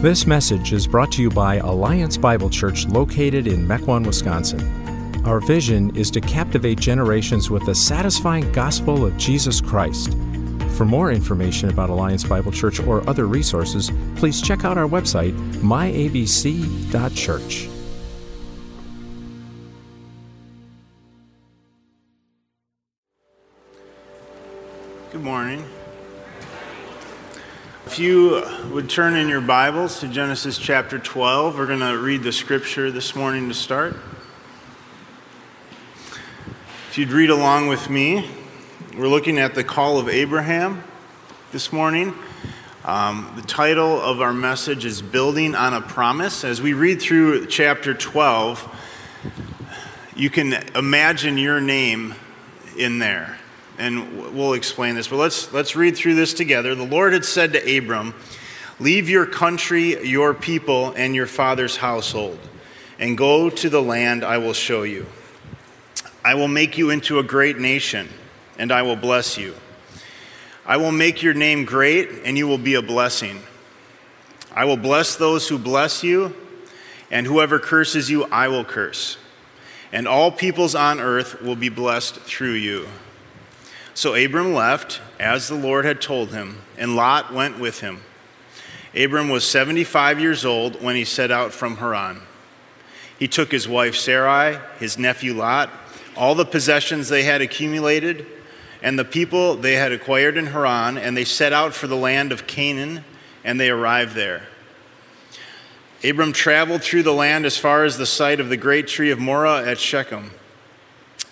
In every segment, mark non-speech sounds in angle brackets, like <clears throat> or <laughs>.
This message is brought to you by Alliance Bible Church located in Mequon, Wisconsin. Our vision is to captivate generations with the satisfying gospel of Jesus Christ. For more information about Alliance Bible Church or other resources, please check out our website, myabc.church. Good morning. If you would turn in your Bibles to Genesis chapter 12, we're going to read the scripture this morning to start. If you'd read along with me, we're looking at the call of Abraham this morning. Um, the title of our message is Building on a Promise. As we read through chapter 12, you can imagine your name in there and we'll explain this. But let's, let's read through this together. The Lord had said to Abram, Leave your country, your people, and your father's household, and go to the land I will show you. I will make you into a great nation, and I will bless you. I will make your name great, and you will be a blessing. I will bless those who bless you, and whoever curses you, I will curse. And all peoples on earth will be blessed through you. So Abram left, as the Lord had told him, and Lot went with him. Abram was 75 years old when he set out from Haran. He took his wife Sarai, his nephew Lot, all the possessions they had accumulated, and the people they had acquired in Haran, and they set out for the land of Canaan, and they arrived there. Abram traveled through the land as far as the site of the great tree of Moreh at Shechem.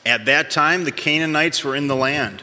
At that time, the Canaanites were in the land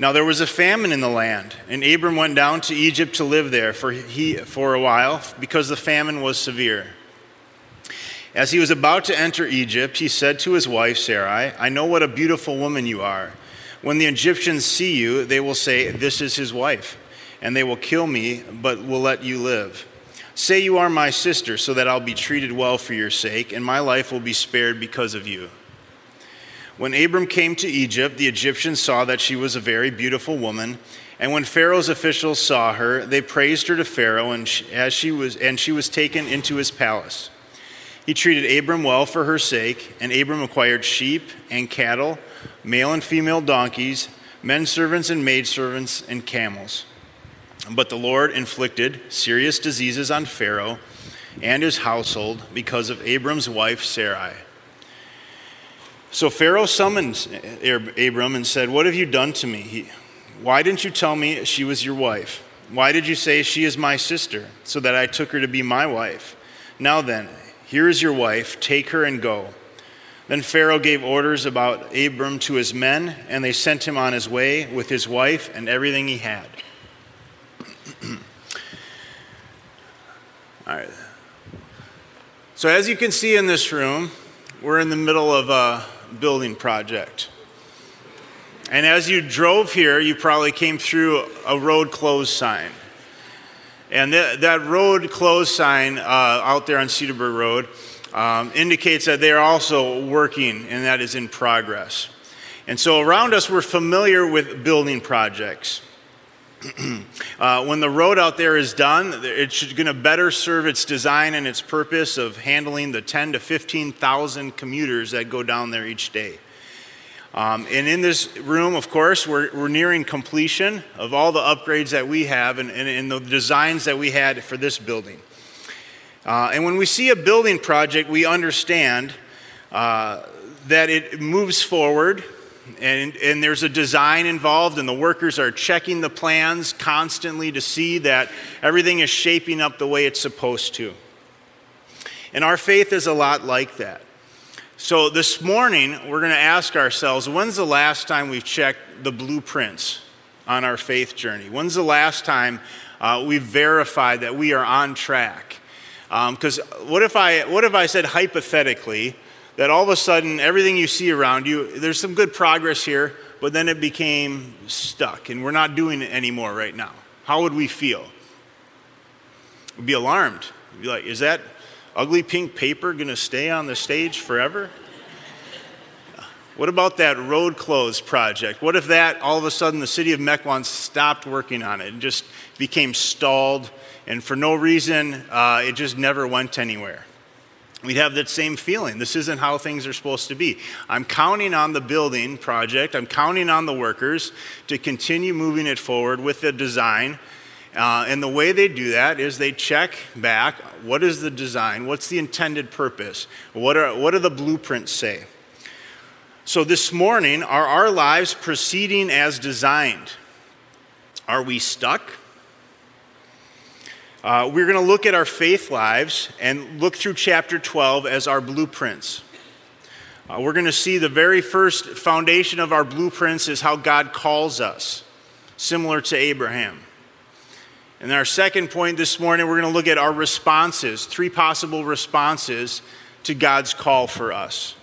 Now there was a famine in the land, and Abram went down to Egypt to live there for, he, for a while because the famine was severe. As he was about to enter Egypt, he said to his wife Sarai, I know what a beautiful woman you are. When the Egyptians see you, they will say, This is his wife, and they will kill me, but will let you live. Say you are my sister, so that I'll be treated well for your sake, and my life will be spared because of you. When Abram came to Egypt, the Egyptians saw that she was a very beautiful woman. And when Pharaoh's officials saw her, they praised her to Pharaoh, and she, as she was, and she was taken into his palace. He treated Abram well for her sake, and Abram acquired sheep and cattle, male and female donkeys, men servants and maidservants, and camels. But the Lord inflicted serious diseases on Pharaoh and his household because of Abram's wife Sarai. So Pharaoh summoned Abram and said, What have you done to me? He, Why didn't you tell me she was your wife? Why did you say she is my sister, so that I took her to be my wife? Now then, here is your wife, take her and go. Then Pharaoh gave orders about Abram to his men, and they sent him on his way with his wife and everything he had. <clears throat> All right. So, as you can see in this room, we're in the middle of a building project. And as you drove here, you probably came through a road closed sign. And th- that road closed sign uh, out there on Cedarburg Road um, indicates that they are also working and that is in progress. And so around us, we're familiar with building projects. <clears throat> uh, when the road out there is done, it's going to better serve its design and its purpose of handling the 10 to 15,000 commuters that go down there each day. Um, and in this room, of course, we're, we're nearing completion of all the upgrades that we have and, and, and the designs that we had for this building. Uh, and when we see a building project, we understand uh, that it moves forward and, and there's a design involved, and the workers are checking the plans constantly to see that everything is shaping up the way it's supposed to. And our faith is a lot like that. So this morning, we're going to ask ourselves when's the last time we've checked the blueprints on our faith journey? When's the last time uh, we've verified that we are on track? Because um, what, if I, what if I said hypothetically, that all of a sudden everything you see around you, there's some good progress here, but then it became stuck and we're not doing it anymore right now? How would we feel? We'd be alarmed. We'd be like, is that ugly pink paper going to stay on the stage forever? What about that road closed project? What if that all of a sudden the city of Mequon stopped working on it and just became stalled, and for no reason uh, it just never went anywhere? We'd have that same feeling. This isn't how things are supposed to be. I'm counting on the building project, I'm counting on the workers to continue moving it forward with the design. Uh, and the way they do that is they check back what is the design, what's the intended purpose, what, are, what do the blueprints say? So, this morning, are our lives proceeding as designed? Are we stuck? Uh, we're going to look at our faith lives and look through chapter 12 as our blueprints. Uh, we're going to see the very first foundation of our blueprints is how God calls us, similar to Abraham. And then our second point this morning, we're going to look at our responses, three possible responses to God's call for us.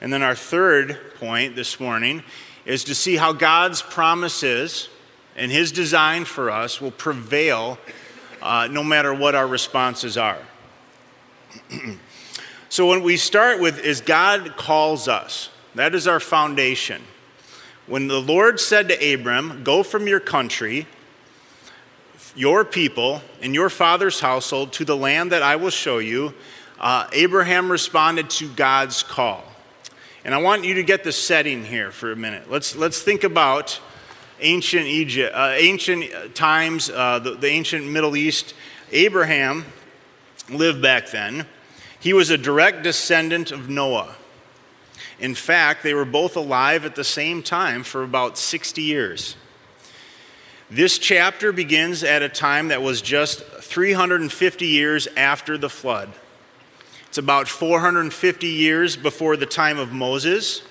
And then our third point this morning is to see how God's promises and His design for us will prevail uh, no matter what our responses are. <clears throat> so, when we start with is God calls us, that is our foundation. When the Lord said to Abram, Go from your country, your people, and your father's household to the land that I will show you, uh, Abraham responded to God's call. And I want you to get the setting here for a minute. Let's, let's think about ancient Egypt, uh, ancient times, uh, the, the ancient Middle East. Abraham lived back then. He was a direct descendant of Noah. In fact, they were both alive at the same time for about 60 years. This chapter begins at a time that was just 350 years after the flood. It's about 450 years before the time of Moses.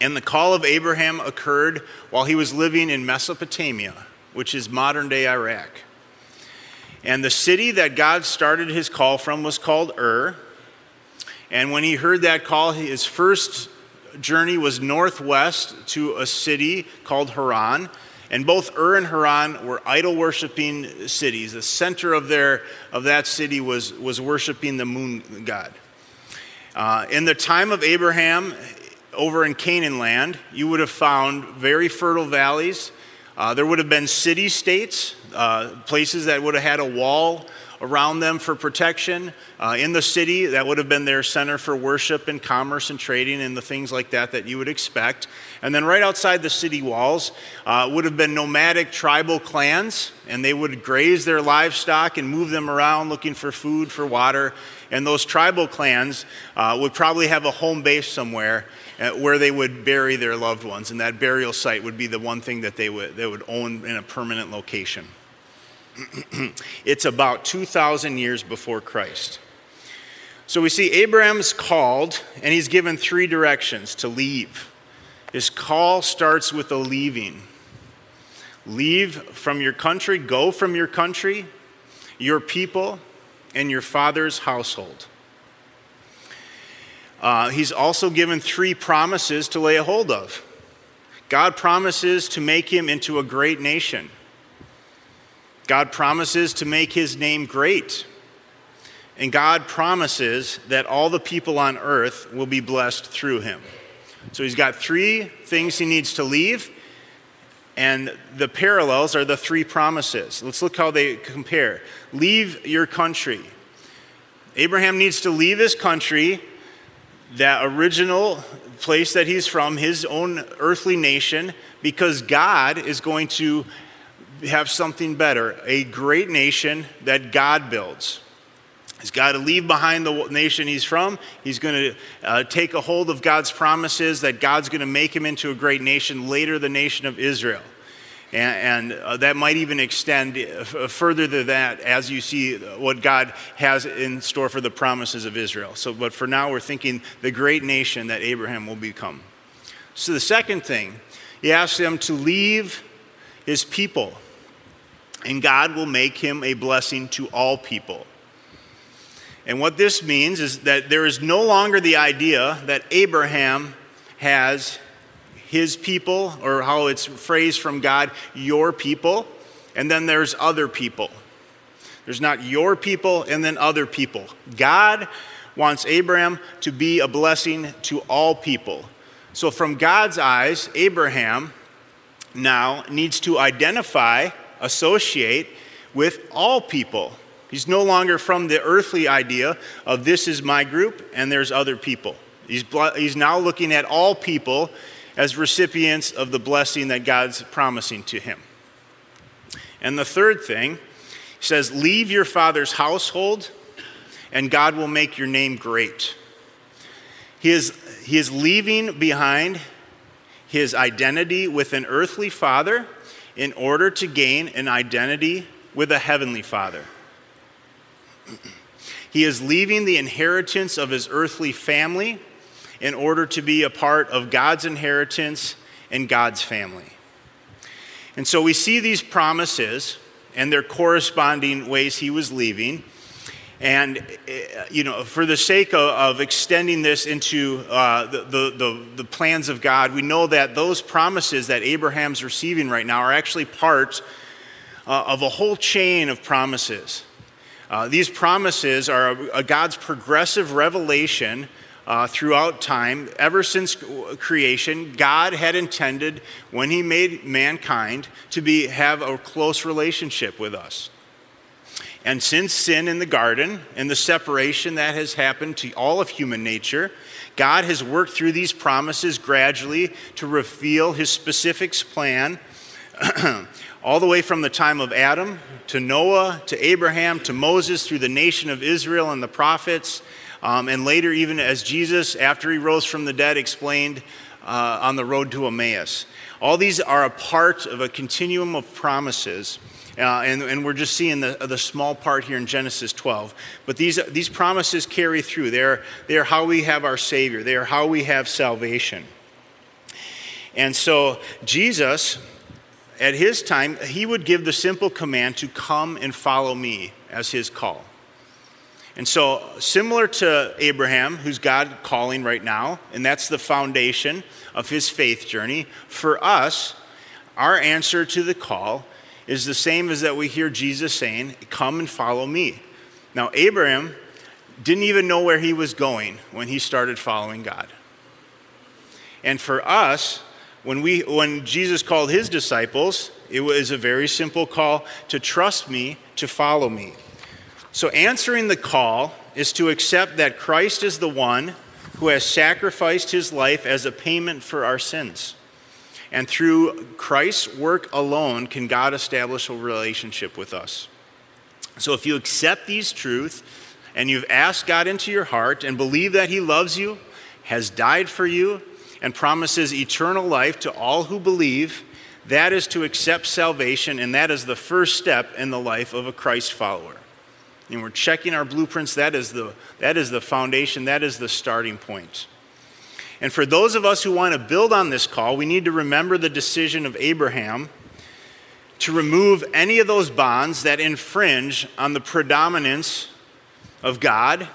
And the call of Abraham occurred while he was living in Mesopotamia, which is modern day Iraq. And the city that God started his call from was called Ur. And when he heard that call, his first journey was northwest to a city called Haran. And both Ur and Haran were idol worshiping cities. The center of, their, of that city was, was worshiping the moon god. Uh, in the time of Abraham, over in Canaan land, you would have found very fertile valleys. Uh, there would have been city states, uh, places that would have had a wall around them for protection. Uh, in the city, that would have been their center for worship and commerce and trading and the things like that that you would expect. And then right outside the city walls uh, would have been nomadic tribal clans, and they would graze their livestock and move them around looking for food, for water. And those tribal clans uh, would probably have a home base somewhere where they would bury their loved ones, and that burial site would be the one thing that they would, they would own in a permanent location. <clears throat> it's about 2,000 years before Christ. So we see Abraham's called, and he's given three directions to leave. His call starts with a leaving. Leave from your country, go from your country, your people, and your father's household. Uh, he's also given three promises to lay a hold of. God promises to make him into a great nation. God promises to make his name great. And God promises that all the people on earth will be blessed through him. So he's got three things he needs to leave, and the parallels are the three promises. Let's look how they compare. Leave your country. Abraham needs to leave his country, that original place that he's from, his own earthly nation, because God is going to have something better a great nation that God builds. He's got to leave behind the nation he's from. He's going to uh, take a hold of God's promises that God's going to make him into a great nation, later, the nation of Israel. And, and uh, that might even extend uh, further than that as you see what God has in store for the promises of Israel. So, but for now, we're thinking the great nation that Abraham will become. So, the second thing, he asks them to leave his people and God will make him a blessing to all people. And what this means is that there is no longer the idea that Abraham has his people, or how it's phrased from God, your people, and then there's other people. There's not your people and then other people. God wants Abraham to be a blessing to all people. So, from God's eyes, Abraham now needs to identify, associate with all people. He's no longer from the earthly idea of this is my group and there's other people. He's, he's now looking at all people as recipients of the blessing that God's promising to him. And the third thing, says, Leave your father's household, and God will make your name great. He is, he is leaving behind his identity with an earthly father in order to gain an identity with a heavenly father. <clears throat> He is leaving the inheritance of his earthly family in order to be a part of God's inheritance and God's family. And so we see these promises and their corresponding ways he was leaving. And, you know, for the sake of, of extending this into uh, the, the, the, the, plans of God, we know that those promises that Abraham's receiving right now are actually part uh, of a whole chain of promises. Uh, these promises are a, a God's progressive revelation uh, throughout time. Ever since creation, God had intended, when He made mankind, to be, have a close relationship with us. And since sin in the garden and the separation that has happened to all of human nature, God has worked through these promises gradually to reveal His specific plan. <clears throat> all the way from the time of Adam to Noah to Abraham to Moses through the nation of Israel and the prophets um, and later, even as Jesus, after he rose from the dead, explained uh, on the road to Emmaus. All these are a part of a continuum of promises. Uh, and, and, we're just seeing the, the small part here in Genesis 12. But these, these promises carry through. They're, they're how we have our Savior, they are how we have salvation. And so, Jesus, at his time, he would give the simple command to come and follow me as his call. And so, similar to Abraham, who's God calling right now, and that's the foundation of his faith journey, for us, our answer to the call is the same as that we hear Jesus saying, Come and follow me. Now, Abraham didn't even know where he was going when he started following God. And for us, when, we, when Jesus called his disciples, it was a very simple call to trust me, to follow me. So, answering the call is to accept that Christ is the one who has sacrificed his life as a payment for our sins. And through Christ's work alone can God establish a relationship with us. So, if you accept these truths and you've asked God into your heart and believe that he loves you, has died for you, and promises eternal life to all who believe, that is to accept salvation, and that is the first step in the life of a Christ follower and we're checking our blueprints, that is the, that is the foundation, that is the starting point. And for those of us who want to build on this call, we need to remember the decision of Abraham to remove any of those bonds that infringe on the predominance of God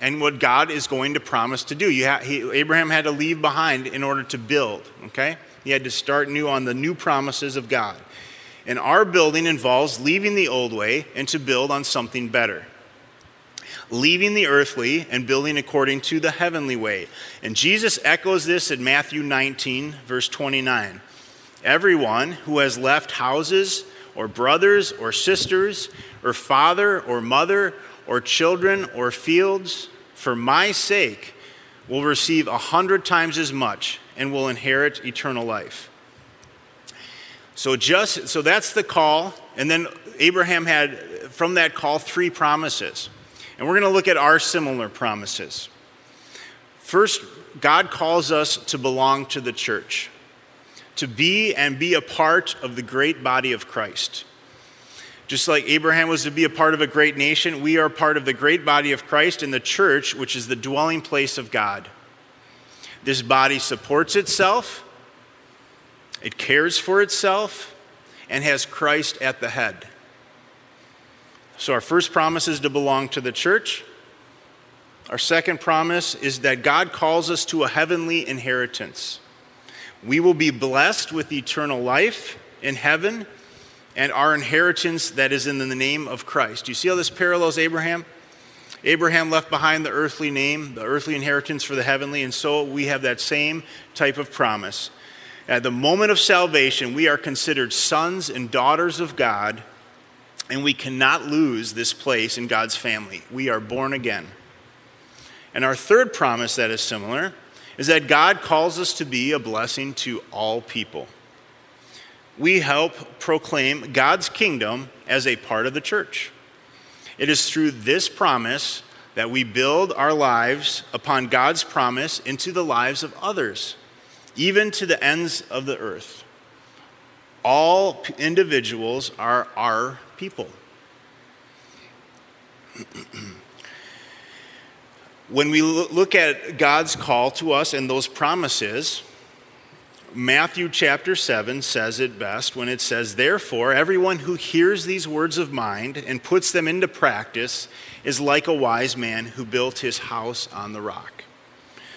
and what God is going to promise to do. Ha- he, Abraham had to leave behind in order to build, okay? He had to start new on the new promises of God. And our building involves leaving the old way and to build on something better. Leaving the earthly and building according to the heavenly way. And Jesus echoes this in Matthew 19, verse 29. Everyone who has left houses or brothers or sisters or father or mother or children or fields for my sake will receive a hundred times as much and will inherit eternal life. So just so that's the call, and then Abraham had from that call three promises. And we're going to look at our similar promises. First, God calls us to belong to the church, to be and be a part of the great body of Christ. Just like Abraham was to be a part of a great nation, we are part of the great body of Christ in the church, which is the dwelling place of God. This body supports itself it cares for itself and has Christ at the head. So, our first promise is to belong to the church. Our second promise is that God calls us to a heavenly inheritance. We will be blessed with eternal life in heaven and our inheritance that is in the name of Christ. Do you see how this parallels Abraham? Abraham left behind the earthly name, the earthly inheritance for the heavenly, and so we have that same type of promise. At the moment of salvation, we are considered sons and daughters of God, and we cannot lose this place in God's family. We are born again. And our third promise that is similar is that God calls us to be a blessing to all people. We help proclaim God's kingdom as a part of the church. It is through this promise that we build our lives upon God's promise into the lives of others, even to the ends of the earth. All individuals are our people. <clears throat> when we look at God's call to us and those promises, Matthew chapter 7 says it best when it says, Therefore, everyone who hears these words of mine and puts them into practice is like a wise man who built his house on the rock.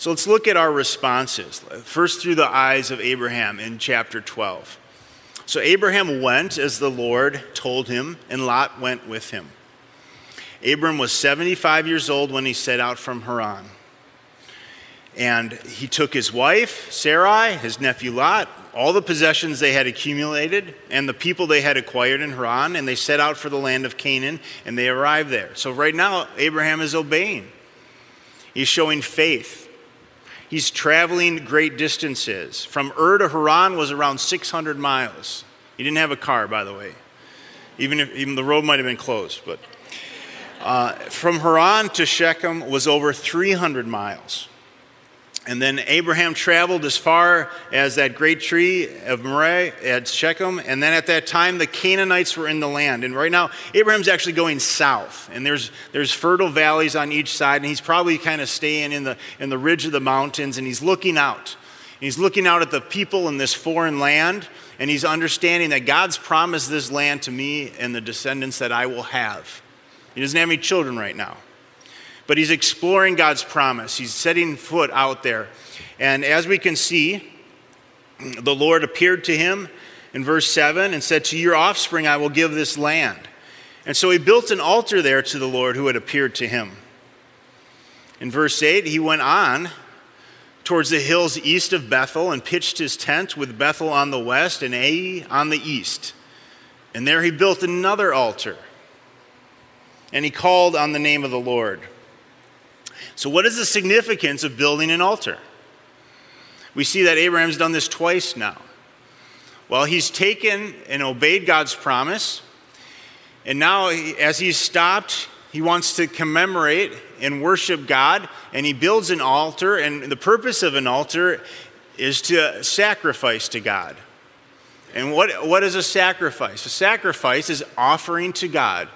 so let's look at our responses. First, through the eyes of Abraham in chapter 12. So Abraham went as the Lord told him, and Lot went with him. Abram was 75 years old when he set out from Haran. And he took his wife, Sarai, his nephew Lot, all the possessions they had accumulated, and the people they had acquired in Haran, and they set out for the land of Canaan, and they arrived there. So right now, Abraham is obeying. He's showing faith. He's traveling great distances. From Ur to Haran was around 600 miles. He didn't have a car, by the way. Even if even the road might have been closed, but uh, from Haran to Shechem was over 300 miles. And then Abraham traveled as far as that great tree of Moreh at Shechem. And then at that time, the Canaanites were in the land. And right now, Abraham's actually going south. And there's, there's fertile valleys on each side. And he's probably kind of staying in the, in the ridge of the mountains. And he's looking out. He's looking out at the people in this foreign land. And he's understanding that God's promised this land to me and the descendants that I will have. He doesn't have any children right now. But he's exploring God's promise. He's setting foot out there. And as we can see, the Lord appeared to him in verse 7 and said, To your offspring I will give this land. And so he built an altar there to the Lord who had appeared to him. In verse 8, he went on towards the hills east of Bethel and pitched his tent with Bethel on the west and Ai on the east. And there he built another altar and he called on the name of the Lord. So, what is the significance of building an altar? We see that Abraham's done this twice now. Well, he's taken and obeyed God's promise, and now, as he's stopped, he wants to commemorate and worship God, and he builds an altar, and the purpose of an altar is to sacrifice to God. And what, what is a sacrifice? A sacrifice is offering to God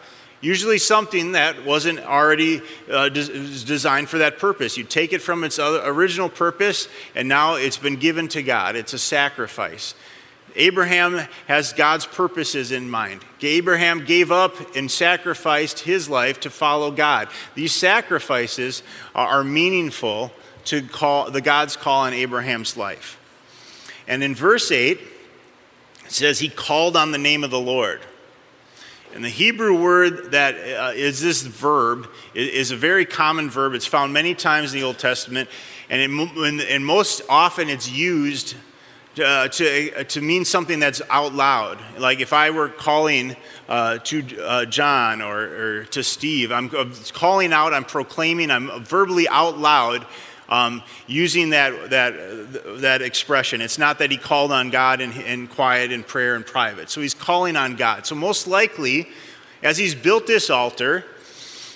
usually something that wasn't already uh, des- designed for that purpose. You take it from its original purpose, and now it's been given to God. It's a sacrifice. Abraham has God's purposes in mind. Abraham gave up and sacrificed his life to follow God. These sacrifices are meaningful to call the God's call on Abraham's life. And in verse 8, it says, He called on the name of the Lord. And the Hebrew word that uh, is this verb is a very common verb. It's found many times in the Old Testament, and, it, and most often it's used uh, to, uh, to mean something that's out loud. Like if I were calling uh, to uh, John or, or, to Steve, I'm calling out, I'm proclaiming, I'm verbally out loud um, using that, that, that expression. It's not that he called on God in, in quiet, and prayer, in private. So he's calling on God. So, most likely, as he's built this altar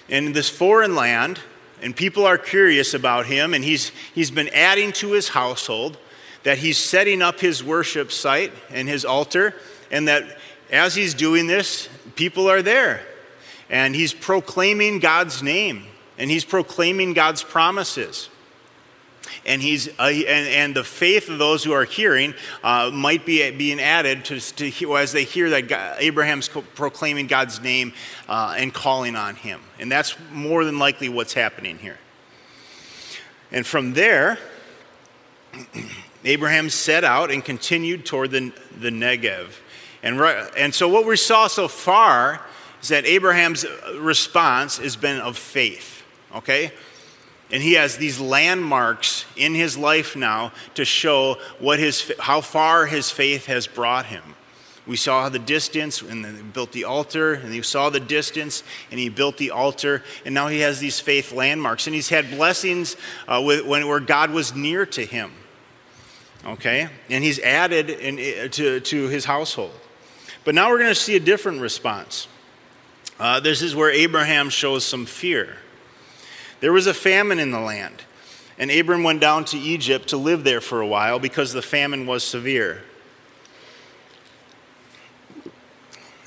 in this foreign land, and people are curious about him, and he's, he's been adding to his household, that he's setting up his worship site and his altar, and that as he's doing this, people are there. And he's proclaiming God's name, and he's proclaiming God's promises and he's uh, and, and, the faith of those who are hearing uh, might be being added to, to as they hear that God, Abraham's proclaiming God's name uh, and calling on him, and that's more than likely what's happening here. And from there, <clears throat> Abraham set out and continued toward the, the Negev. And, and so, what we saw so far is that Abraham's response has been of faith. Okay? And he has these landmarks in his life now to show what his, how far his faith has brought him. We saw the distance, and then he built the altar, and he saw the distance, and he built the altar, and now he has these faith landmarks, and he's had blessings uh, with, when, where God was near to him. Okay? And he's added in, to, to his household. But now we're going to see a different response. Uh, this is where Abraham shows some fear. There was a famine in the land, and Abram went down to Egypt to live there for a while because the famine was severe.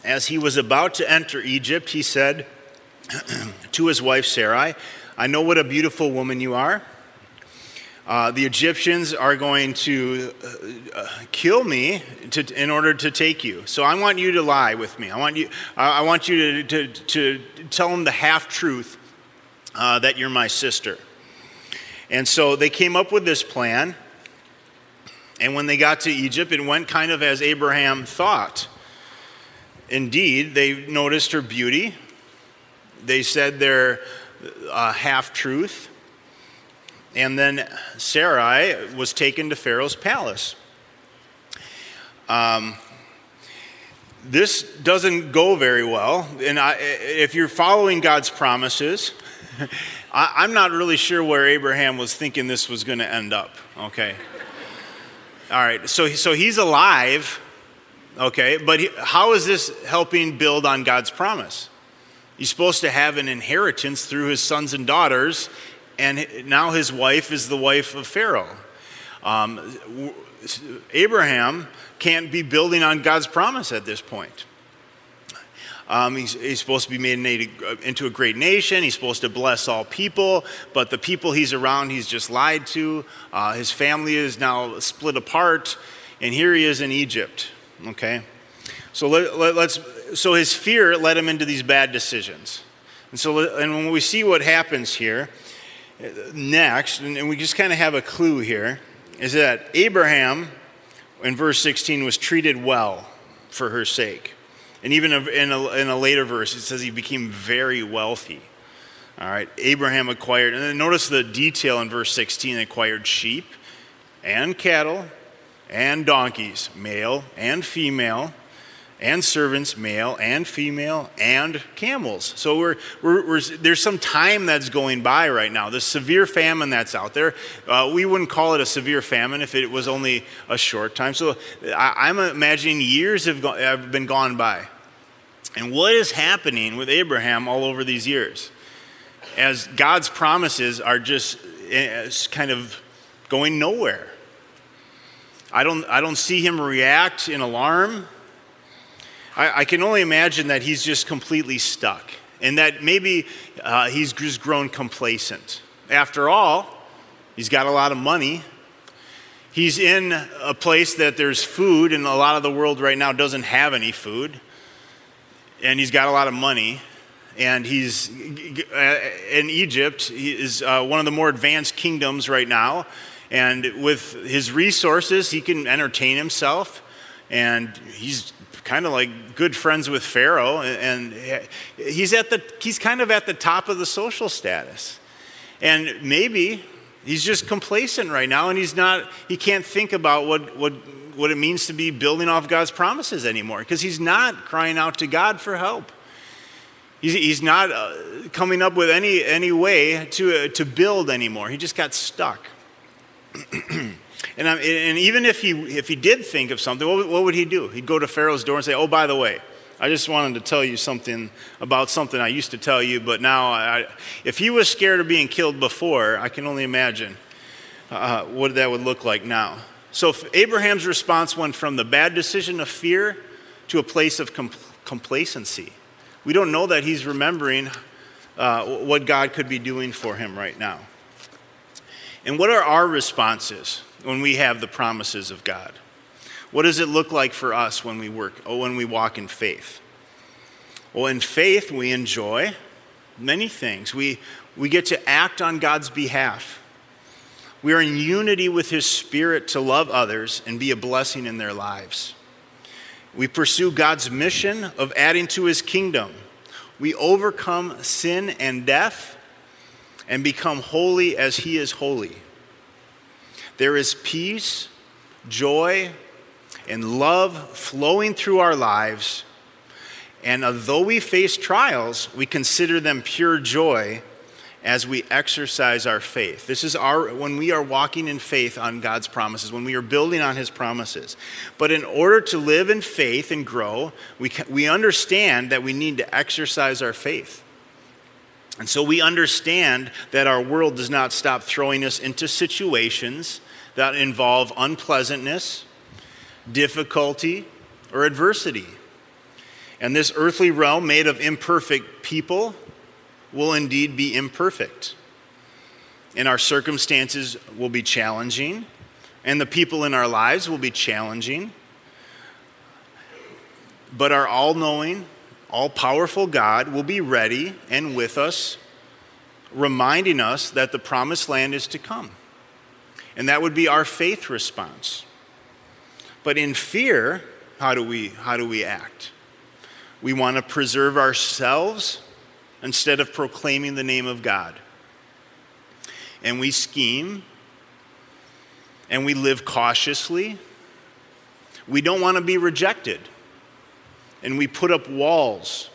As he was about to enter Egypt, he said <clears throat> to his wife Sarai, I know what a beautiful woman you are. Uh, the Egyptians are going to uh, uh, kill me to, in order to take you. So I want you to lie with me. I want you, I want you to, to, to tell them the half truth uh, that you're my sister. And so they came up with this plan. And when they got to Egypt, it went kind of as Abraham thought. Indeed, they noticed her beauty. They said their uh, half truth. And then Sarai was taken to Pharaoh's palace. Um, this doesn't go very well. And I, if you're following God's promises, <laughs> I, am not really sure where Abraham was thinking this was going to end up, okay? All right, so, so he's alive, okay, but he, how is this helping build on God's promise? He's supposed to have an inheritance through his sons and daughters, and now his wife is the wife of Pharaoh. Um, Abraham can't be building on God's promise at this point. Um, he's, he's, supposed to be made into a great nation. He's supposed to bless all people, but the people he's around, he's just lied to. Uh, his family is now split apart, and here he is in Egypt. Okay, so let, let, let's. So his fear led him into these bad decisions, and so and when we see what happens here next, and, and we just kind of have a clue here, is that Abraham, in verse 16, was treated well for her sake. And even in a, in a later verse, it says he became very wealthy. All right, Abraham acquired, and then notice the detail in verse 16 acquired sheep and cattle and donkeys, male and female, and servants, male and female, and camels. So we're, we're, we're, there's some time that's going by right now. The severe famine that's out there, uh, we wouldn't call it a severe famine if it was only a short time. So I, am I'm imagining years have, go, have been gone by. And what is happening with Abraham all over these years? As God's promises are just eh, kind of going nowhere. I don't, I don't see him react in alarm. I, I can only imagine that he's just completely stuck and that maybe uh, he's just grown complacent. After all, he's got a lot of money. He's in a place that there's food, and a lot of the world right now doesn't have any food and he's got a lot of money. And he's uh, in Egypt, he is uh, one of the more advanced kingdoms right now. And with his resources, he can entertain himself. And he's kind of like good friends with Pharaoh. And he's, at the, he's kind of at the top of the social status. And maybe he's just complacent right now and he's not, he can't think about what, what what it means to be building off God's promises anymore because he's not crying out to God for help. He's, he's not uh, coming up with any, any way to, uh, to build anymore. He just got stuck. <clears throat> and, and even if he, if he did think of something, what, what would he do? He'd go to Pharaoh's door and say, Oh, by the way, I just wanted to tell you something about something I used to tell you, but now, I, if he was scared of being killed before, I can only imagine uh, what that would look like now. So, Abraham's response went from the bad decision of fear to a place of complacency. We don't know that he's remembering uh, what God could be doing for him right now. And what are our responses when we have the promises of God? What does it look like for us when we work or when we walk in faith? Well, in faith, we enjoy many things. We, we get to act on God's behalf. We are in unity with His Spirit to love others and be a blessing in their lives. We pursue God's mission of adding to His kingdom. We overcome sin and death and become holy as He is holy. There is peace, joy, and love flowing through our lives. And although we face trials, we consider them pure joy as we exercise our faith. This is our when we are walking in faith on God's promises, when we are building on his promises. But in order to live in faith and grow, we can, we understand that we need to exercise our faith. And so we understand that our world does not stop throwing us into situations that involve unpleasantness, difficulty, or adversity. And this earthly realm, made of imperfect people, will indeed be imperfect. And our circumstances will be challenging, and the people in our lives will be challenging. But our all knowing, all powerful God will be ready and with us, reminding us that the promised land is to come. And that would be our faith response. But in fear, how do we, how do we act? We want to preserve ourselves instead of proclaiming the name of God. And we scheme and we live cautiously. We don't want to be rejected. And we put up walls.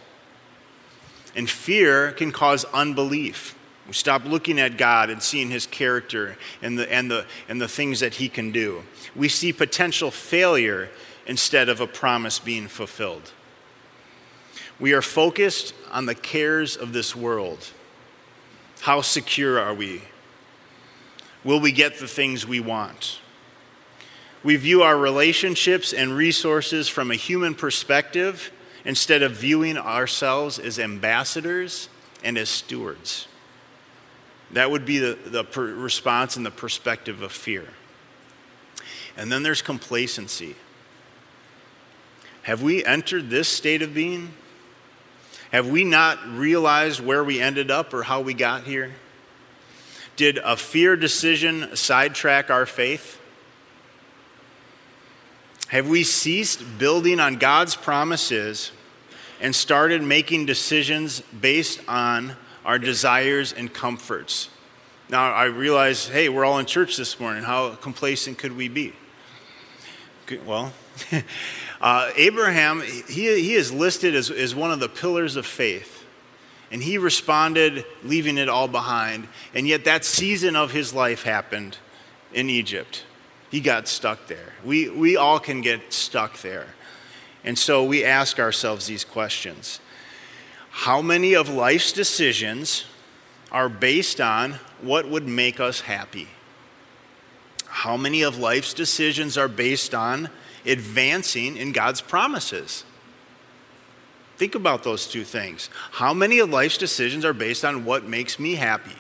And fear can cause unbelief. We stop looking at God and seeing his character and the, and, the, and the things that he can do. We see potential failure instead of a promise being fulfilled. We are focused on the cares of this world. How secure are we? Will we get the things we want? We view our relationships and resources from a human perspective instead of viewing ourselves as ambassadors and as stewards. That would be the, the per- response and the perspective of fear. And then there's complacency. Have we entered this state of being? Have we not realized where we ended up or how we got here? Did a fear decision sidetrack our faith? Have we ceased building on God's promises and started making decisions based on our desires and comforts. Now, I realize, hey, we're all in church this morning. How complacent could we be? Well, <laughs> uh, Abraham, he, he is listed as, as one of the pillars of faith. And he responded, leaving it all behind. And yet, that season of his life happened in Egypt. He got stuck there. We, we all can get stuck there. And so we ask ourselves these questions how many of life's decisions are based on what would make us happy? How many of life's decisions are based on advancing in God's promises? Think about those two things. How many of life's decisions are based on what makes me happy?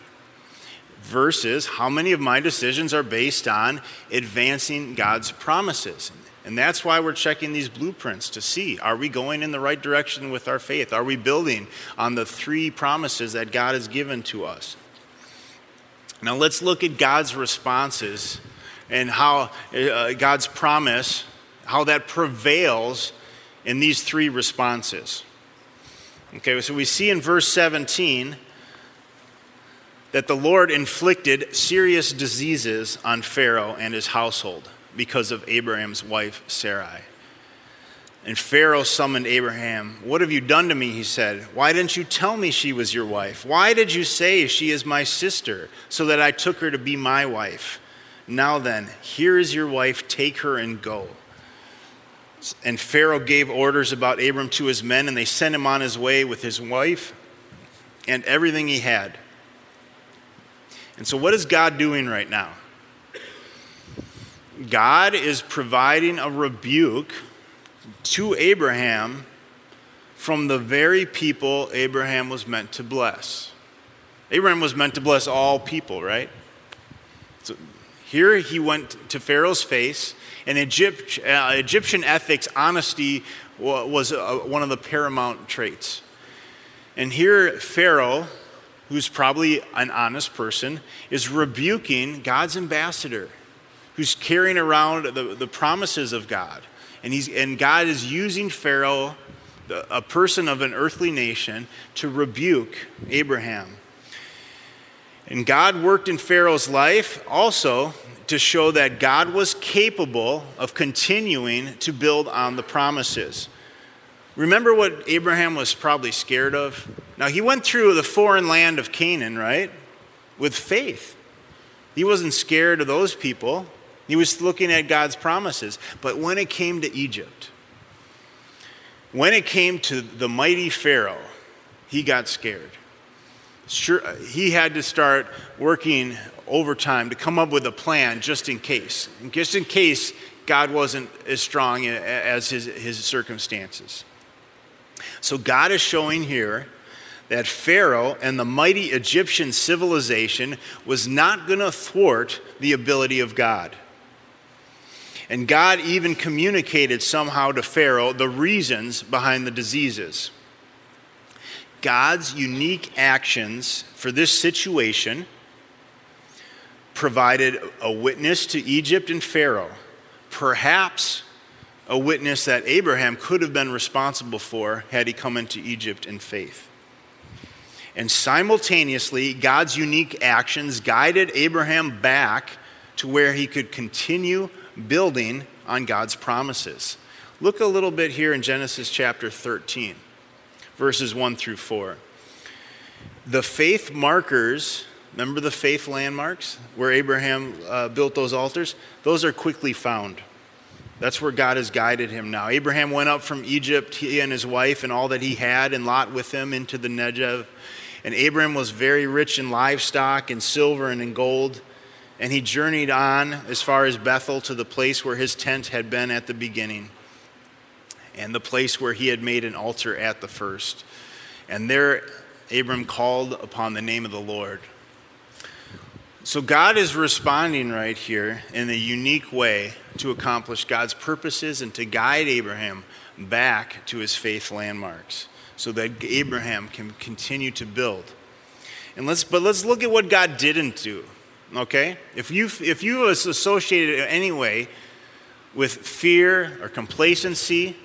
Versus how many of my decisions are based on advancing God's promises? And that's why we're checking these blueprints to see are we going in the right direction with our faith? Are we building on the three promises that God has given to us? Now let's look at God's responses and how uh, God's promise, how that prevails in these three responses. Okay, so we see in verse 17 that the Lord inflicted serious diseases on Pharaoh and his household because of Abraham's wife, Sarai. And Pharaoh summoned Abraham. What have you done to me? He said. Why didn't you tell me she was your wife? Why did you say she is my sister, so that I took her to be my wife? Now then, here is your wife. Take her and go. And Pharaoh gave orders about Abram to his men, and they sent him on his way with his wife and everything he had. And so, what is God doing right now? God is providing a rebuke to Abraham from the very people Abraham was meant to bless. Abraham was meant to bless all people, right? So here he went to Pharaoh's face, and Egypt, uh, Egyptian ethics, honesty was uh, one of the paramount traits. And here, Pharaoh, who's probably an honest person, is rebuking God's ambassador, who's carrying around the, the promises of God. And, he's, and God is using Pharaoh, a person of an earthly nation, to rebuke Abraham. And God worked in Pharaoh's life also to show that God was capable of continuing to build on the promises. Remember what Abraham was probably scared of? Now, he went through the foreign land of Canaan, right? With faith. He wasn't scared of those people, he was looking at God's promises. But when it came to Egypt, when it came to the mighty Pharaoh, he got scared. Sure, he had to start working overtime to come up with a plan just in case, just in case God wasn't as strong as his, his circumstances. So God is showing here that Pharaoh and the mighty Egyptian civilization was not going to thwart the ability of God. And God even communicated somehow to Pharaoh the reasons behind the diseases. God's unique actions for this situation provided a witness to Egypt and Pharaoh, perhaps a witness that Abraham could have been responsible for had he come into Egypt in faith. And simultaneously, God's unique actions guided Abraham back to where he could continue building on God's promises. Look a little bit here in Genesis chapter 13, verses 1 through 4. The faith markers, remember the faith landmarks where Abraham uh, built those altars? Those are quickly found. That's where God has guided him now. Abraham went up from Egypt, he and his wife and all that he had, and Lot with him into the Negev. And Abraham was very rich in livestock and silver and in gold. And he journeyed on as far as Bethel to the place where his tent had been at the beginning, and the place where he had made an altar at the first. And there Abram called upon the name of the Lord. So God is responding right here in a unique way to accomplish God's purposes and to guide Abraham back to his faith landmarks so that Abraham can continue to build. And let's, but let's look at what God didn't do. Okay? If you if you associated it anyway with fear or complacency,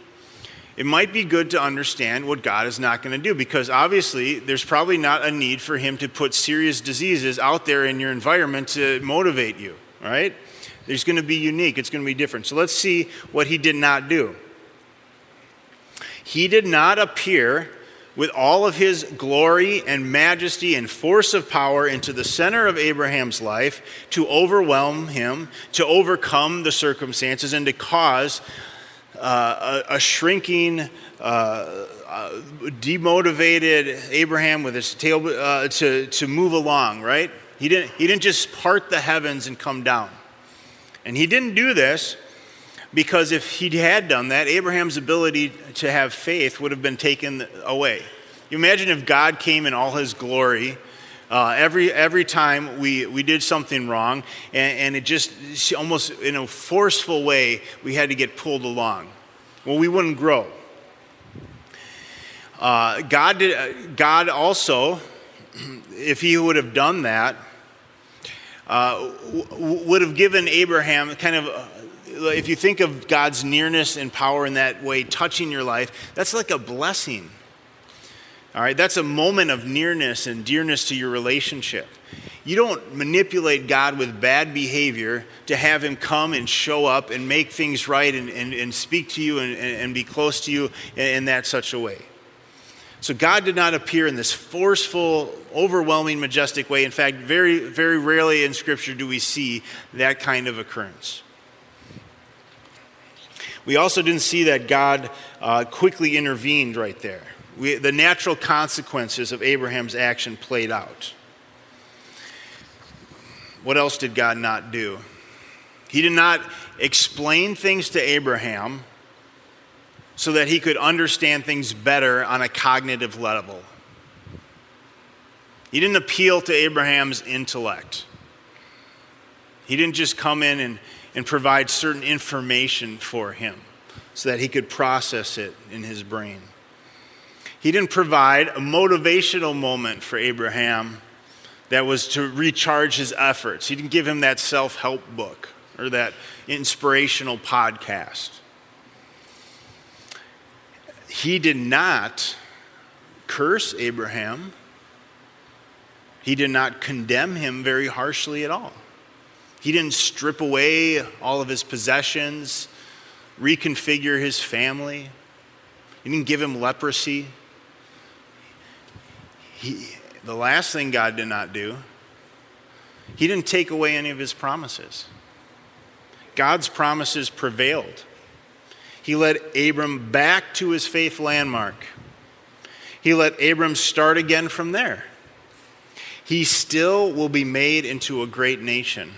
it might be good to understand what God is not going to do because obviously there's probably not a need for him to put serious diseases out there in your environment to motivate you, right? There's going to be unique, it's going to be different. So let's see what he did not do. He did not appear with all of his glory and majesty and force of power into the center of Abraham's life to overwhelm him, to overcome the circumstances, and to cause uh, a, a, shrinking, uh, uh, demotivated Abraham with his tail uh, to, to move along, right? He didn't, he didn't just part the heavens and come down. And he didn't do this because if he had done that, Abraham's ability to have faith would have been taken away. You imagine if God came in all his glory. Uh, every, every time we, we did something wrong, and, and it just almost in a forceful way, we had to get pulled along. Well, we wouldn't grow. Uh, God, did, God also, <clears throat> if he would have done that, uh, w- would have given Abraham kind of if you think of God's nearness and power in that way touching your life, that's like a blessing. All right, that's a moment of nearness and dearness to your relationship. You don't manipulate God with bad behavior to have Him come and show up and make things right and, and, and speak to you and, and, be close to you in, in that such a way. So God did not appear in this forceful, overwhelming, majestic way. In fact, very, very rarely in Scripture do we see that kind of occurrence. We also didn't see that God uh, quickly intervened right there. We, the natural consequences of Abraham's action played out. What else did God not do? He did not explain things to Abraham so that he could understand things better on a cognitive level. He didn't appeal to Abraham's intellect. He didn't just come in and, and provide certain information for him so that he could process it in his brain. He didn't provide a motivational moment for Abraham that was to recharge his efforts. He didn't give him that self help book or that inspirational podcast. He did not curse Abraham. He did not condemn him very harshly at all. He didn't strip away all of his possessions, reconfigure his family. He didn't give him leprosy. He, the last thing God did not do, he didn't take away any of his promises. God's promises prevailed. He led Abram back to his faith landmark. He let Abram start again from there. He still will be made into a great nation.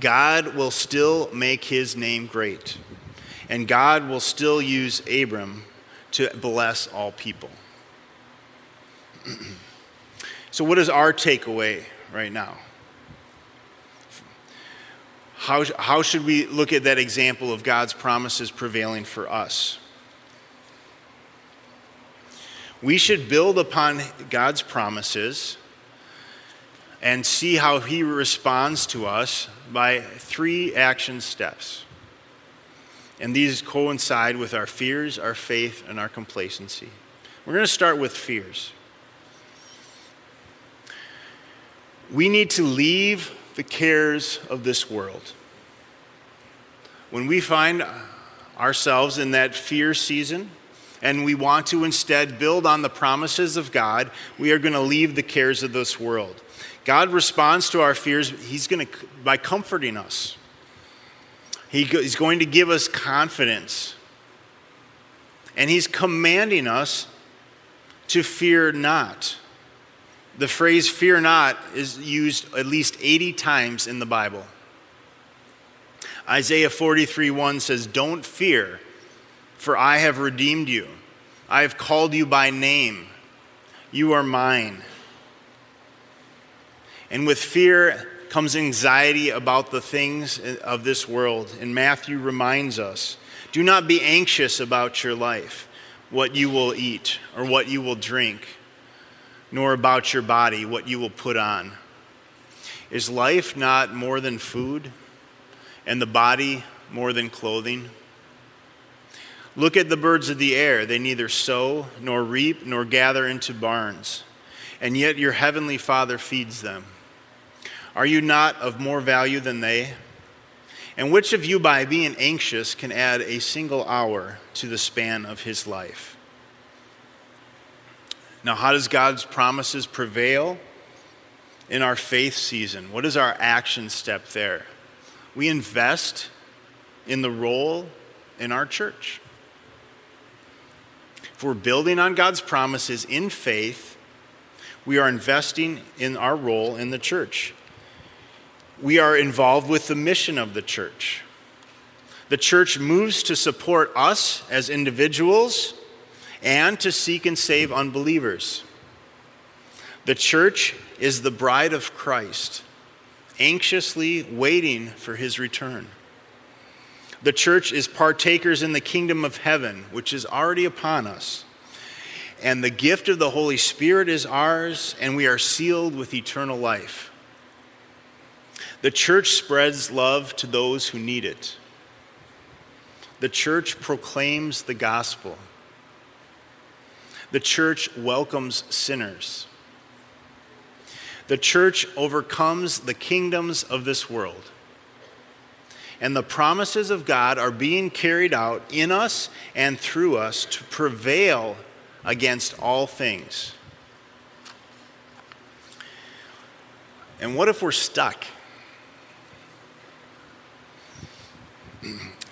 God will still make his name great. And God will still use Abram to bless all people. <clears throat> so, what is our takeaway right now? How, how should we look at that example of God's promises prevailing for us? We should build upon God's promises and see how He responds to us by three action steps. And these coincide with our fears, our faith, and our complacency. We're going to start with fears. We need to leave the cares of this world. When we find ourselves in that fear season and we want to instead build on the promises of God, we are going to leave the cares of this world. God responds to our fears he's going to, by comforting us. He, he's going to give us confidence. And He's commanding us to fear not. The phrase fear not is used at least 80 times in the Bible. Isaiah 43 1 says, Don't fear, for I have redeemed you. I have called you by name. You are mine. And with fear comes anxiety about the things of this world. And Matthew reminds us do not be anxious about your life, what you will eat or what you will drink nor about your body, what you will put on. Is life not more than food, and the body more than clothing? Look at the birds of the air. They neither sow, nor reap, nor gather into barns, and yet your heavenly Father feeds them. Are you not of more value than they? And which of you, by being anxious, can add a single hour to the span of his life? Now, how does God's promises prevail in our faith season? What is our action step there? We invest in the role in our church. If we're building on God's promises in faith, we are investing in our role in the church. We are involved with the mission of the church. The church moves to support us as individuals and to seek and save unbelievers. The church is the bride of Christ, anxiously waiting for his return. The church is partakers in the kingdom of heaven, which is already upon us. And the gift of the Holy Spirit is ours, and we are sealed with eternal life. The church spreads love to those who need it. The church proclaims the gospel. The church welcomes sinners. The church overcomes the kingdoms of this world. And the promises of God are being carried out in us and through us to prevail against all things. And what if we're stuck?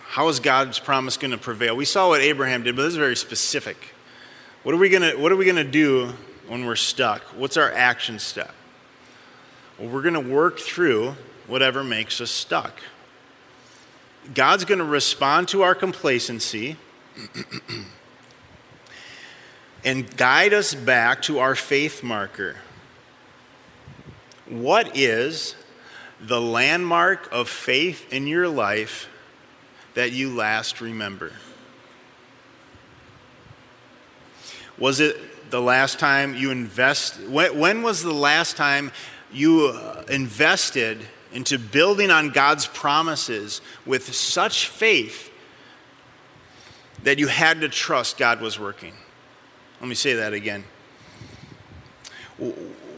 How is God's promise going to prevail? We saw what Abraham did, but this is very specific. What are we going to, what are we going to do when we're stuck? What's our action step? Well, we're going to work through whatever makes us stuck. God's going to respond to our complacency <clears throat> and guide us back to our faith marker. What is the landmark of faith in your life that you last remember? Was it the last time you invest when, when was the last time you uh, invested into building on God's promises with such faith that you had to trust God was working? Let me say that again.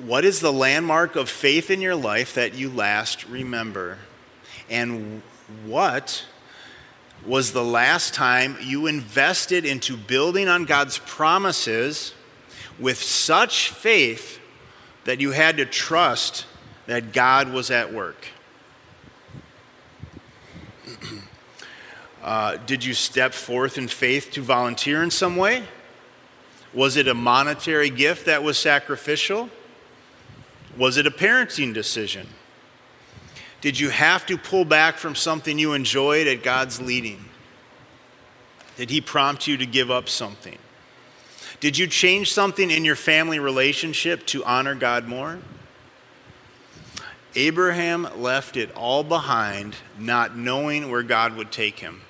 What is the landmark of faith in your life that you last remember? And what was the last time you invested into building on God's promises with such faith that you had to trust that God was at work? <clears throat> uh, did you step forth in faith to volunteer in some way? Was it a monetary gift that was sacrificial? Was it a parenting decision? Did you have to pull back from something you enjoyed at God's leading? Did He prompt you to give up something? Did you change something in your family relationship to honor God more? Abraham left it all behind, not knowing where God would take him.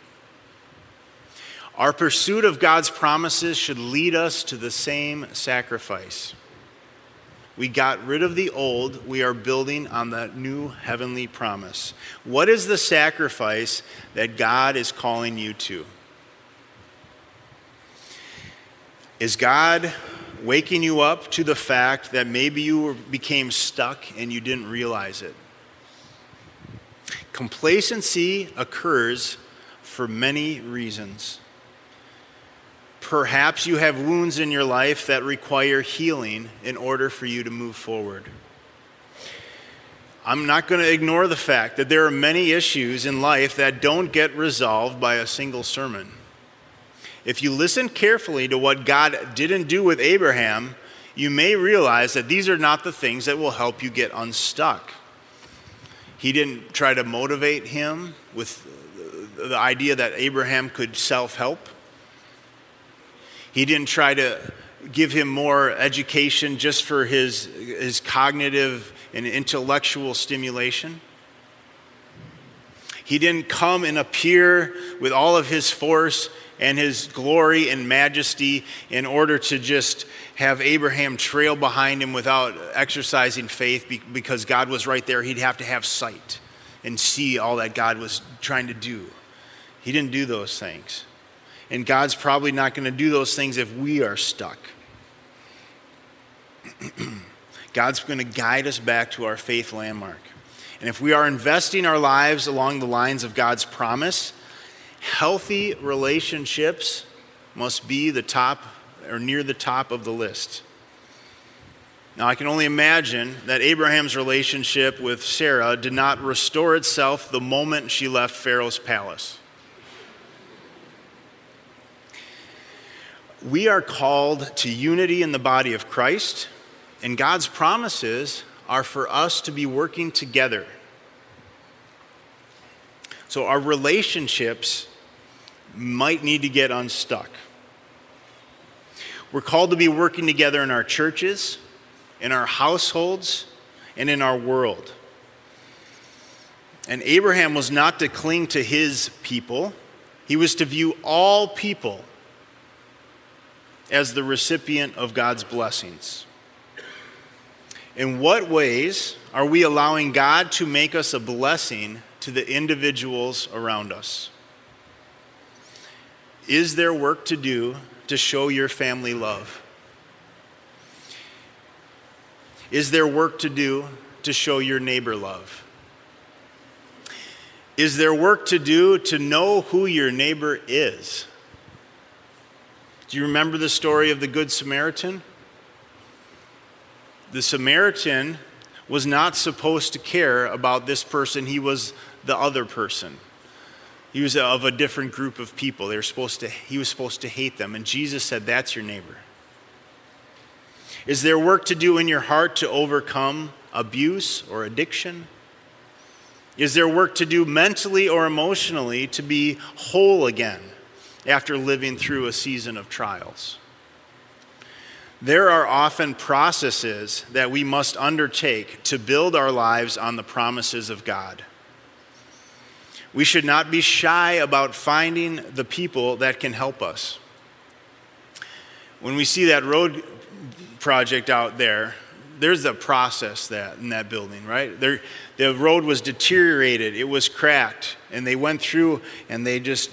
Our pursuit of God's promises should lead us to the same sacrifice. We got rid of the old, we are building on the new heavenly promise. What is the sacrifice that God is calling you to? Is God waking you up to the fact that maybe you became stuck and you didn't realize it? Complacency occurs for many reasons. Perhaps you have wounds in your life that require healing in order for you to move forward. I'm not going to ignore the fact that there are many issues in life that don't get resolved by a single sermon. If you listen carefully to what God didn't do with Abraham, you may realize that these are not the things that will help you get unstuck. He didn't try to motivate him with the idea that Abraham could self help. He didn't try to give him more education just for his, his cognitive and intellectual stimulation. He didn't come and appear with all of his force and his glory and majesty in order to just have Abraham trail behind him without exercising faith because God was right there. He'd have to have sight and see all that God was trying to do. He didn't do those things. And God's probably not going to do those things if we are stuck. <clears throat> God's going to guide us back to our faith landmark. And if we are investing our lives along the lines of God's promise, healthy relationships must be the top or near the top of the list. Now, I can only imagine that Abraham's relationship with Sarah did not restore itself the moment she left Pharaoh's palace. We are called to unity in the body of Christ, and God's promises are for us to be working together. So our relationships might need to get unstuck. We're called to be working together in our churches, in our households, and in our world. And Abraham was not to cling to his people, he was to view all people as the recipient of God's blessings? In what ways are we allowing God to make us a blessing to the individuals around us? Is there work to do to show your family love? Is there work to do to show your neighbor love? Is there work to do to know who your neighbor is? Do you remember the story of the Good Samaritan? The Samaritan was not supposed to care about this person, he was the other person. He was of a different group of people. They were supposed to, he was supposed to hate them. And Jesus said, That's your neighbor. Is there work to do in your heart to overcome abuse or addiction? Is there work to do mentally or emotionally to be whole again after living through a season of trials? There are often processes that we must undertake to build our lives on the promises of God. We should not be shy about finding the people that can help us. When we see that road project out there, there's a process that in that building, right? There, the road was deteriorated, it was cracked, and they went through and they just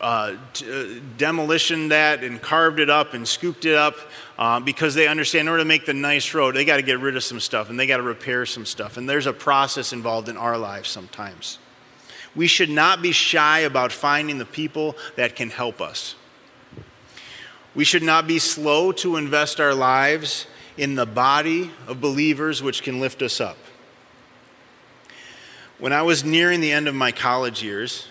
uh, t- uh, demolition that and carved it up and scooped it up uh, because they understand in order to make the nice road, they got to get rid of some stuff and they got to repair some stuff. And there's a process involved in our lives sometimes. We should not be shy about finding the people that can help us. We should not be slow to invest our lives in the body of believers which can lift us up. When I was nearing the end of my college years,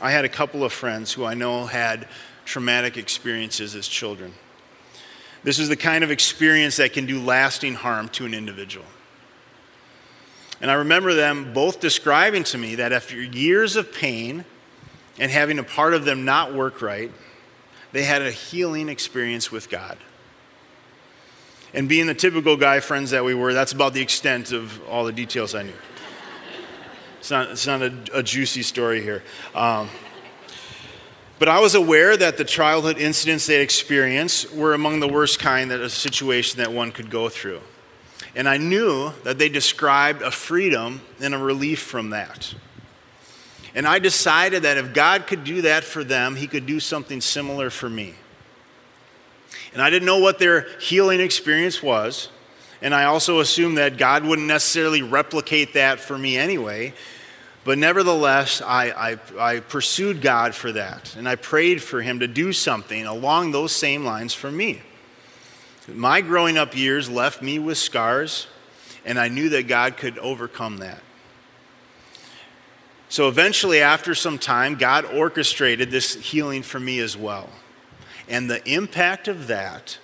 I had a couple of friends who I know had traumatic experiences as children. This is the kind of experience that can do lasting harm to an individual. And I remember them both describing to me that after years of pain and having a part of them not work right, they had a healing experience with God. And being the typical guy friends that we were, that's about the extent of all the details I knew. It's not, it's not a, a juicy story here. Um, but I was aware that the childhood incidents they experienced were among the worst kind that a situation that one could go through. And I knew that they described a freedom and a relief from that. And I decided that if God could do that for them, He could do something similar for me. And I didn't know what their healing experience was. And I also assumed that God wouldn't necessarily replicate that for me anyway. But nevertheless, I, I, I, pursued God for that. And I prayed for Him to do something along those same lines for me. My growing up years left me with scars, and I knew that God could overcome that. So eventually, after some time, God orchestrated this healing for me as well. And the impact of that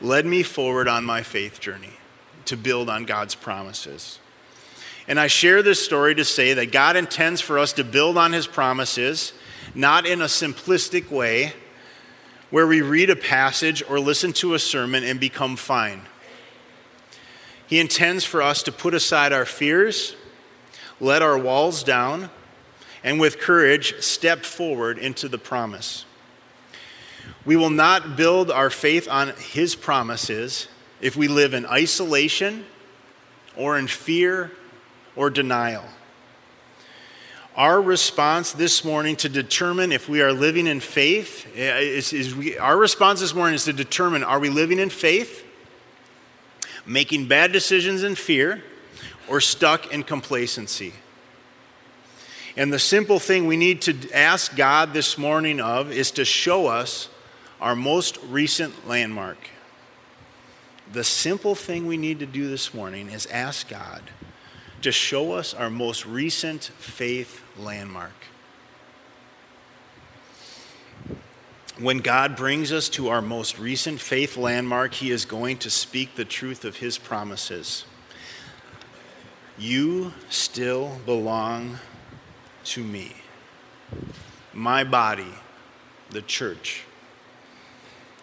led me forward on my faith journey to build on God's promises. And I share this story to say that God intends for us to build on his promises, not in a simplistic way, where we read a passage or listen to a sermon and become fine. He intends for us to put aside our fears, let our walls down, and with courage step forward into the promise. We will not build our faith on His promises if we live in isolation or in fear or denial. Our response this morning to determine if we are living in faith eh, is, is we, our response this morning is to determine are we living in faith, making bad decisions in fear, or stuck in complacency? And the simple thing we need to ask God this morning of is to show us our most recent landmark. The simple thing we need to do this morning is ask God to show us our most recent faith landmark. When God brings us to our most recent faith landmark, He is going to speak the truth of His promises. You still belong to me, my body, the church.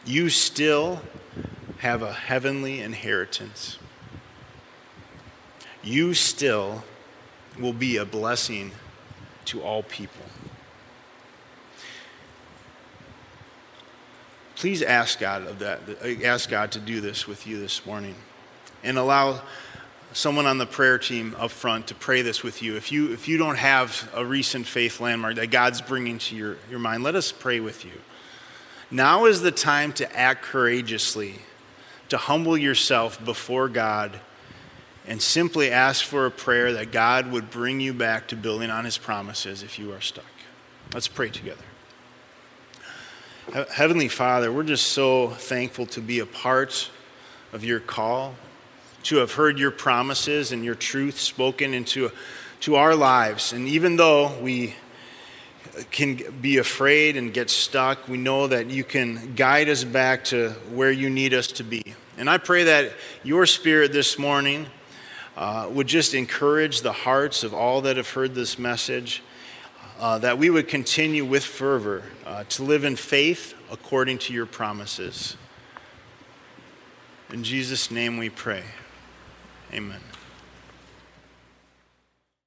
You still have a heavenly inheritance you still will be a blessing to all people. Please ask God of that. Ask God to do this with you this morning, and allow someone on the prayer team up front to pray this with you. If you if you don't have a recent faith landmark that God's bringing to your, your mind, let us pray with you. Now is the time to act courageously, to humble yourself before God and simply ask for a prayer that God would bring you back to building on his promises if you are stuck. Let's pray together. Heavenly Father, we're just so thankful to be a part of your call, to have heard your promises and your truth spoken into to our lives. And even though we can be afraid and get stuck, we know that you can guide us back to where you need us to be. And I pray that your spirit this morning uh, would just encourage the hearts of all that have heard this message, uh, that we would continue with fervor uh, to live in faith according to your promises. In Jesus' name we pray. Amen.